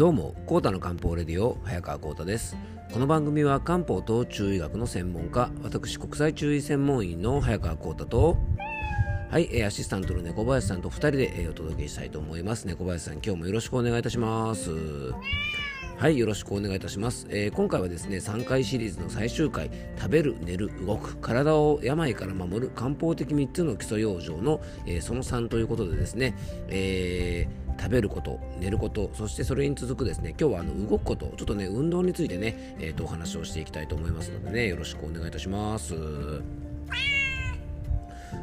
どうも、コータの漢方レディオ、早川コータです。この番組は漢方と中医学の専門家、私、国際中医専門員の早川コータと、はい、えーアシスタントの猫林さんと2人で、えーお届けしたいと思います。猫林さん、今日もよろしくお願いいたします。はい、よろしくお願いいたします。えー今回はですね、3回シリーズの最終回、食べる、寝る、動く、体を病から守る漢方的3つの基礎養生の、えーその3ということでですね、えー食べること、寝ること、そしてそれに続くですね、今日はあの動くこと、ちょっとね、運動についてね、えーとお話をしていきたいと思いますのでね、よろしくお願いいたします。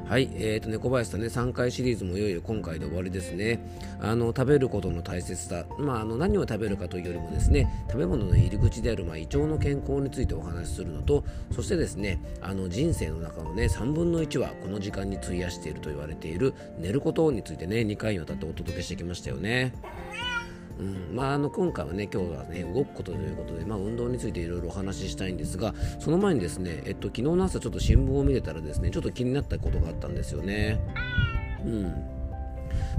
はい、えーと猫林さんね、3回シリーズもいよいよ今回で終わりですね。あの食べることの大切さ、まあ、あの何を食べるかというよりもですね、食べ物の入り口である、まあ、胃腸の健康についてお話しするのと、そしてですね、あの人生の中のね、3分の1はこの時間に費やしていると言われている寝ることについてね、2回にわたってお届けしてきましたよね。うんまあ、あの今回はね今日はね動くことということで、まあ、運動についていろいろお話ししたいんですがその前にですね、えっと、昨日の朝ちょっと新聞を見てたらですねちょっと気になったことがあったんですよね。うん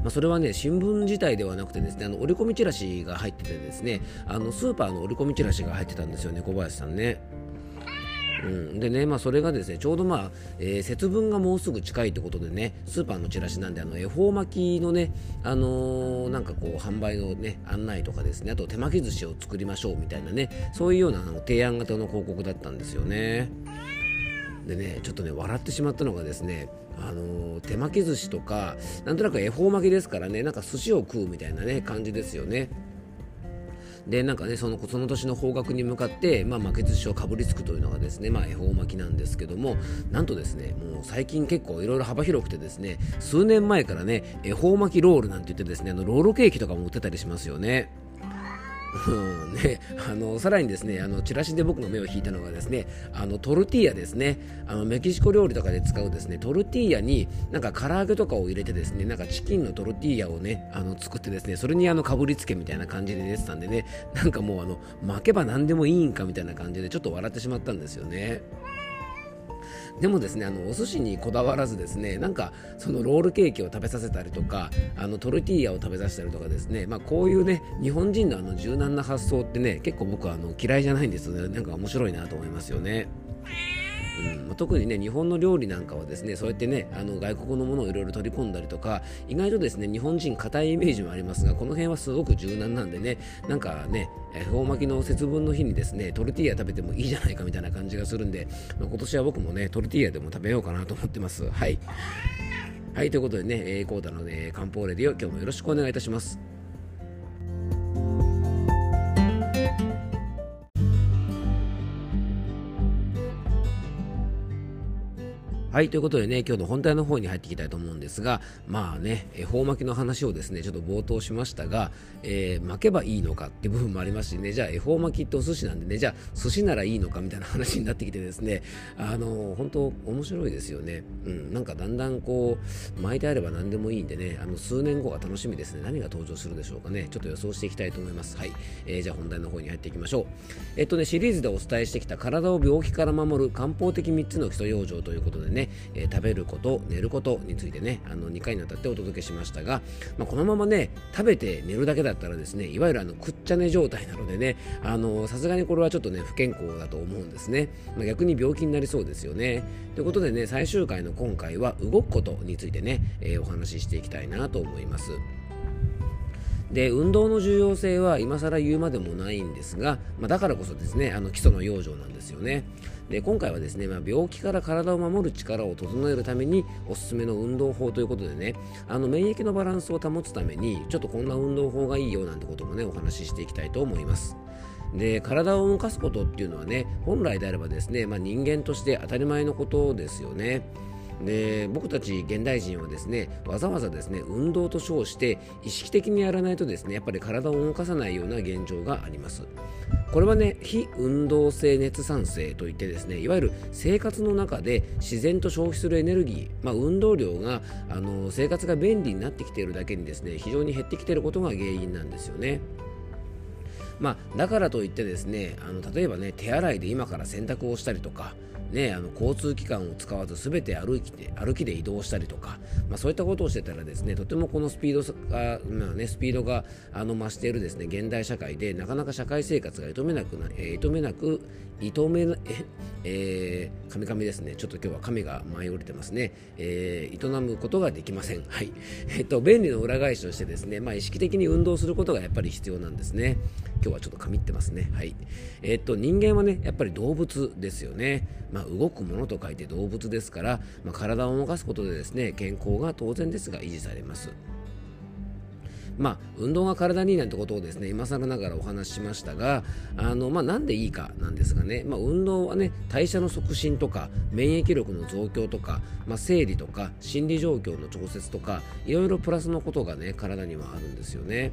まあ、それはね新聞自体ではなくてですねあの折り込みチラシが入っててですねあのスーパーの折り込みチラシが入ってたんですよね小林さんね。うん、でね、まあ、それがですねちょうど、まあえー節分がもうすぐ近いってことでねスーパーのチラシなんであの恵方巻きのね、あのーなんかこう販売の、ね、案内とかですねあと手巻き寿司を作りましょうみたいなねそういうようなあの提案型の広告だったんですよね。でねちょっとね笑ってしまったのがですねあのー手巻き寿司とかなんとなく恵方巻きですからねなんか寿司を食うみたいなね感じですよね。でなんかねそのその年の方角に向かって、まあ、負けずしをかぶりつくというのがですね、まあ、恵方巻きなんですけどもなんとですねもう最近結構いろいろ幅広くてですね数年前からね恵方巻きロールなんて言ってですねあのロールケーキとかも売ってたりしますよね。うね、あのさらにですねあのチラシで僕の目を引いたのがですねあのトルティーヤですねあのメキシコ料理とかで使うですねトルティーヤになんか唐揚げとかを入れてですねなんかチキンのトルティーヤをねあの作ってですねそれにあのかぶりつけみたいな感じで出てたんでねなんかもうあの負けば何でもいいんかみたいな感じでちょっと笑ってしまったんですよね。でもですねあのお寿司にこだわらずですねなんかそのロールケーキを食べさせたりとかあのトルティーヤを食べさせたりとかですね、まあ、こういうね日本人のあの柔軟な発想ってね結構僕はあの嫌いじゃないんですよねなんか面白いなと思いますよね。うん。特にね日本の料理なんかはですねそうやってねあの外国のものをいろいろ取り込んだりとか意外とですね日本人硬いイメージもありますがこの辺はすごく柔軟なんでねなんかね恵方巻きの節分の日にですねトルティーヤ食べてもいいじゃないかみたいな感じがするんで、まあ今年は僕もねトルティーヤでも食べようかなと思ってます。はい。はいということでね、えー、コータのね漢方レディオ今日もよろしくお願いいたします。はい、ということでね、今日の本題の方に入っていきたいと思うんですが、まあね、恵方巻きの話をですね、ちょっと冒頭しましたが、えー巻けばいいのかっていう部分もありますしね、じゃあ恵方巻きってお寿司なんでね、じゃあ寿司ならいいのかみたいな話になってきてですね、あの本当面白いですよね。うん、なんかだんだんこう、巻いてあれば何でもいいんでね、あの数年後が楽しみですね。何が登場するでしょうかね。ちょっと予想していきたいと思います。はい。えーじゃあ本題の方に入っていきましょう。えっとね、シリーズでお伝えしてきた体を病気から守る漢方的3つの基礎養生ということでね、えー食べること、寝ることについてね、あの2回にわたってお届けしましたが、まあ、このままね、食べて寝るだけだったらですね、いわゆるあのくっちゃ寝状態なのでね、あのさすがにこれはちょっとね、不健康だと思うんですね。まあ、逆に病気になりそうですよね。ということでね、最終回の今回は動くことについてね、えーお話ししていきたいなと思います。で運動の重要性は今更言うまでもないんですが、まあ、だからこそですねあの基礎の養生なんですよねで今回はですね、まあ、病気から体を守る力を整えるためにおすすめの運動法ということでねあの免疫のバランスを保つためにちょっとこんな運動法がいいよなんてこともねお話ししていきたいと思います。で体を動かすことっていうのはね本来であればですね、まあ、人間として当たり前のことですよね。で僕たち現代人はですねわざわざですね運動と称して意識的にやらないとですねやっぱり体を動かさないような現状があります。これはね非運動性熱産生といってですねいわゆる生活の中で自然と消費するエネルギー、まあ、運動量があの生活が便利になってきているだけにですね非常に減ってきていることが原因なんですよね。まあ、だからといってですねあの例えばね手洗いで今から洗濯をしたりとかね、あの交通機関を使わず全て歩きで歩きで移動したりとか、まあ、そういったことをしてたらですねとてもこのスピードが、まあね、スピードがあの増しているですね現代社会でなかなか社会生活が営めなくな、えー、営めなく営めなえー、神々ですね。ちょっと今日は神が舞い降りてますね、えー、営むことができません。はい。えっと便利の裏返しとしてですねまあ意識的に運動することがやっぱり必要なんですね。今日はちょっと神ってますね。はい。えっと人間はねやっぱり動物ですよね。まあ動くものと書いて動物ですから、まあ、体を動かすことでですね健康が当然ですが維持されます。まあ、運動が体にいいなんてことをですね今更ながらお話ししましたがあの、まあ、なんでいいかなんですがね、まあ、運動はね代謝の促進とか免疫力の増強とか、まあ、生理とか心理状況の調節とかいろいろプラスのことがね体にはあるんですよね。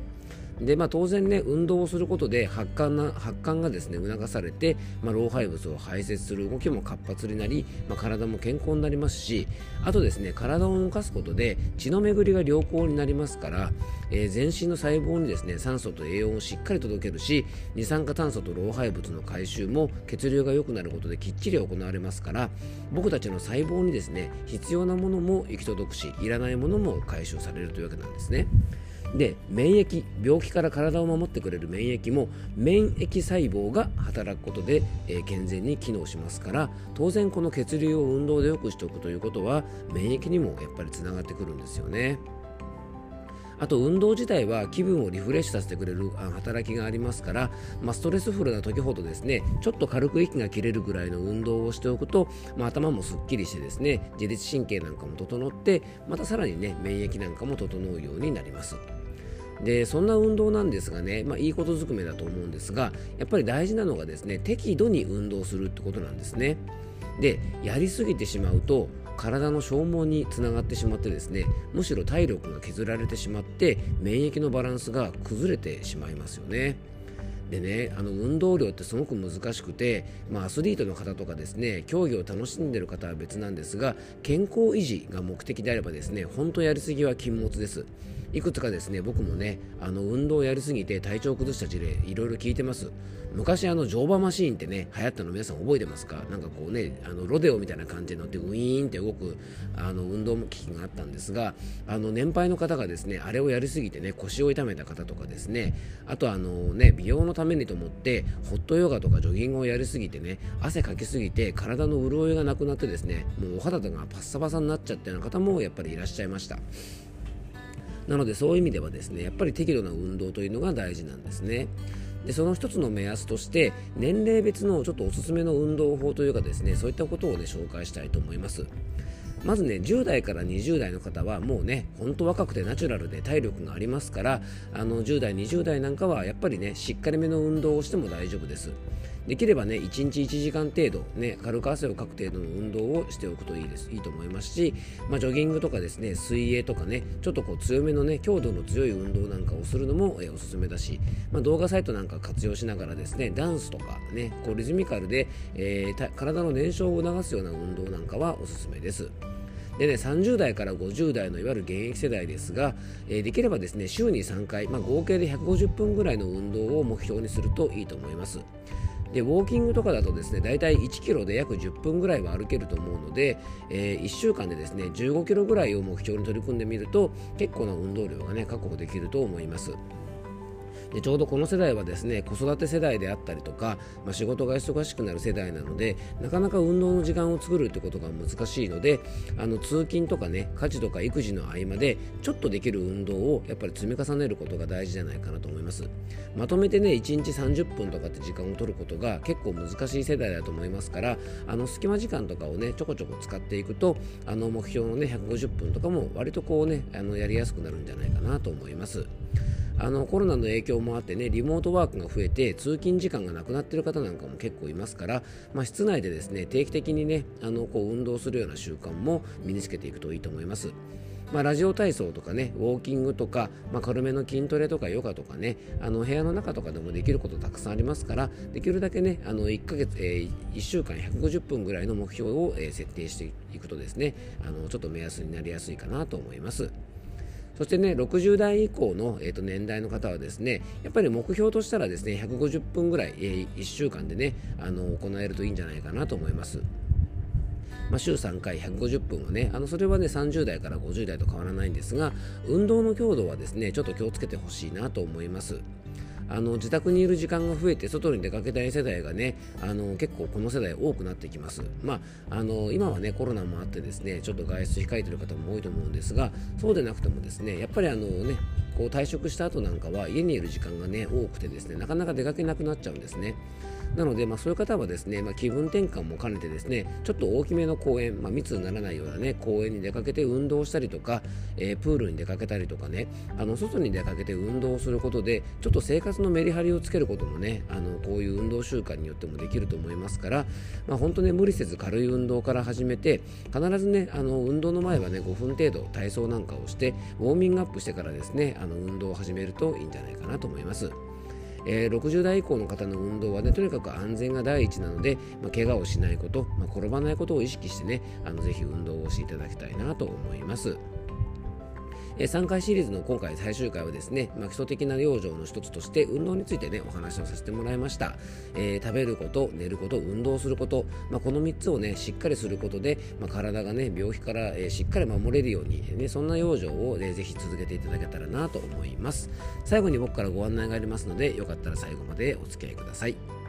でまあ、当然ね運動をすることで発汗な発汗がですね促されて、まあ、老廃物を排泄する動きも活発になり、まあ、体も健康になりますしあとですね体を動かすことで血の巡りが良好になりますから、えー、全身の細胞にですね酸素と栄養をしっかり届けるし二酸化炭素と老廃物の回収も血流が良くなることできっちり行われますから僕たちの細胞にですね必要なものも行き届くしいらないものも回収されるというわけなんですね。で免疫病気から体を守ってくれる免疫も免疫細胞が働くことで、えー、健全に機能しますから当然この血流を運動で良くしておくということは免疫にもやっぱりつながってくるんですよね。あと運動自体は気分をリフレッシュさせてくれる働きがありますから、まあ、ストレスフルな時ほどですねちょっと軽く息が切れるぐらいの運動をしておくと、まあ、頭もすっきりしてですね自律神経なんかも整ってまたさらにね免疫なんかも整うようになります。でそんな運動なんですがね、まあ、いいことずくめだと思うんですがやっぱり大事なのがですね適度に運動するってことなんですねでやりすぎてしまうと体の消耗につながってしまってですねむしろ体力が削られてしまって免疫のバランスが崩れてしまいますよね。でねあの運動量ってすごく難しくて、まあ、アスリートの方とかですね競技を楽しんでる方は別なんですが健康維持が目的であればですね本当やりすぎは禁物です。いくつかですね僕もねあの運動をやりすぎて体調を崩した事例いろいろ聞いてます。昔あの乗馬マシーンってね流行ったの皆さん覚えてますか？なんかこうねあのロデオみたいな感じに乗ってウィーンって動くあの運動機器があったんですがあの年配の方がですねあれをやりすぎてね腰を痛めた方とかですねあとあのね美容のためにと思ってホットヨガとかジョギングをやりすぎてね汗かきすぎて体の潤いがなくなってですねもうお肌がパッサパサになっちゃったような方もやっぱりいらっしゃいました。なのでそういう意味ではですねやっぱり適度な運動というのが大事なんですね。でその一つの目安として年齢別のちょっとおすすめの運動法というかですねそういったことをね紹介したいと思います。まずね10代から20代の方はもうねほんと若くてナチュラルで体力がありますからあの10代20代なんかはやっぱりねしっかりめの運動をしても大丈夫ですできればね1日1時間程度ね軽く汗をかく程度の運動をしておくといいですいいと思いますし、まあ、ジョギングとかですね水泳とかねちょっとこう強めのね強度の強い運動なんかをするのも、え、おすすめだし、まあ、動画サイトなんか活用しながらですねダンスとかねこうリズミカルで、えー、体の燃焼を促すような運動なんかはおすすめです。でね、30代から50代のいわゆる現役世代ですが、えー、できればですね週に3回、まあ、合計で150分ぐらいの運動を目標にするといいと思います。でウォーキングとかだとですね大体1キロで約10分ぐらいは歩けると思うので、えー、1週間でですね15キロぐらいを目標に取り組んでみると結構な運動量がね確保できると思います。でちょうどこの世代はですね子育て世代であったりとか、まあ、仕事が忙しくなる世代なのでなかなか運動の時間を作るってことが難しいのであの通勤とかね家事とか育児の合間でちょっとできる運動をやっぱり積み重ねることが大事じゃないかなと思います。まとめてね1日30分とかって時間を取ることが結構難しい世代だと思いますからあの隙間時間とかをねちょこちょこ使っていくとあの目標のね150分とかも割とこうねあのやりやすくなるんじゃないかなと思います。あのコロナの影響もあってねリモートワークが増えて通勤時間がなくなっている方なんかも結構いますから、まあ、室内でですね定期的にねあのこう運動するような習慣も身につけていくといいと思います。まあ、ラジオ体操とかねウォーキングとか、まあ、軽めの筋トレとかヨガとかねあの部屋の中とかでもできることたくさんありますからできるだけねあの1ヶ月、えー、1週間150分ぐらいの目標を、えー、設定していくとですねあのちょっと目安になりやすいかなと思います。そしてね、60代以降の、えー、と年代の方はですね、やっぱり目標としたらですね、150分ぐらい、えー、1週間でね、あの行えるといいんじゃないかなと思います。まあ、週3回150分はねあのそれはね30代から50代と変わらないんですが運動の強度はですねちょっと気をつけてほしいなと思いますあの自宅にいる時間が増えて外に出かけたい世代がねあの結構この世代多くなってきます、まあ、あの今はねコロナもあってですねちょっと外出控えてる方も多いと思うんですがそうでなくてもですねやっぱりあのねこう退職した後なんかは家にいる時間がね多くてですねなかなか出かけなくなっちゃうんですね。なので、まあ、そういう方はですね、まあ、気分転換も兼ねてですねちょっと大きめの公園、まあ、密にならないような、ね、公園に出かけて運動したりとか、えー、プールに出かけたりとかねあの外に出かけて運動をすることでちょっと生活のメリハリをつけることもねあのこういう運動習慣によってもできると思いますから、まあ、本当ね無理せず軽い運動から始めて必ずねあの運動の前はね5分程度体操なんかをしてウォーミングアップしてからですねあの運動を始めるといいんじゃないかなと思います。えー、60代以降の方の運動はねとにかく安全が第一なので、まあ、怪我をしないこと、まあ、転ばないことを意識してねあのぜひ運動をしていただきたいなと思います。え3回シリーズの今回最終回はですね、まあ、基礎的な養生の一つとして運動についてねお話をさせてもらいました、えー、食べること寝ること運動すること、まあ、この3つをねしっかりすることで、まあ、体がね病気から、え、しっかり守れるように、ね、そんな養生を、ね、ぜひ続けていただけたらなと思います。最後に僕からご案内がありますのでよかったら最後までお付き合いください。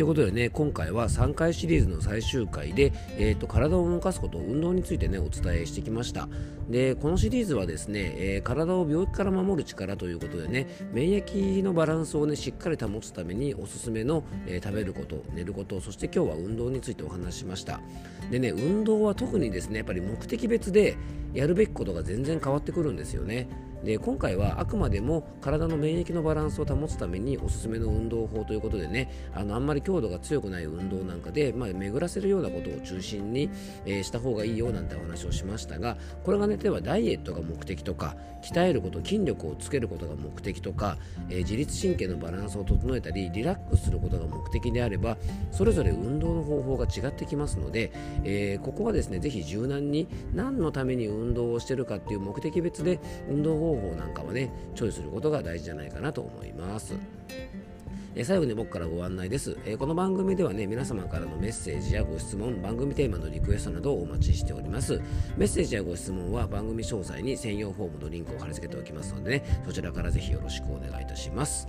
ということでね、今回は3回シリーズの最終回で、えーと、体を動かすこと、運動についてね、お伝えしてきました。で、このシリーズはですね、えー、体を病気から守る力ということでね、免疫のバランスをね、しっかり保つためにおすすめの、えー、食べること、寝ること、そして今日は運動についてお話ししました。でね、運動は特にですね、やっぱり目的別でやるべきことが全然変わってくるんですよね。で今回はあくまでも体の免疫のバランスを保つためにおすすめの運動法ということでねあのあんまり強度が強くない運動なんかで、まあ、巡らせるようなことを中心に、えー、した方がいいよなんてお話をしましたがこれがね例えばダイエットが目的とか鍛えること筋力をつけることが目的とか、えー、自律神経のバランスを整えたりリラックスすることが目的であればそれぞれ運動の方法が違ってきますので、えー、ここはですねぜひ柔軟に何のために運動をしてるかっていう目的別で運動方方法なんかはねチョイスすることが大事じゃないかなと思います。え最後に僕からご案内です、えこの番組ではね皆様からのメッセージやご質問番組テーマのリクエストなどをお待ちしておりますメッセージやご質問は番組詳細に専用フォームのリンクを貼り付けておきますのでねそちらからぜひよろしくお願いいたします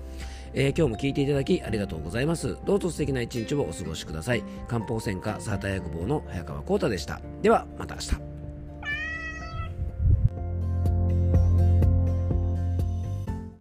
えー、今日も聞いていただきありがとうございます。どうぞ素敵な一日をお過ごしください。漢方専科サーター薬房の早川幸太でした。では、また明日。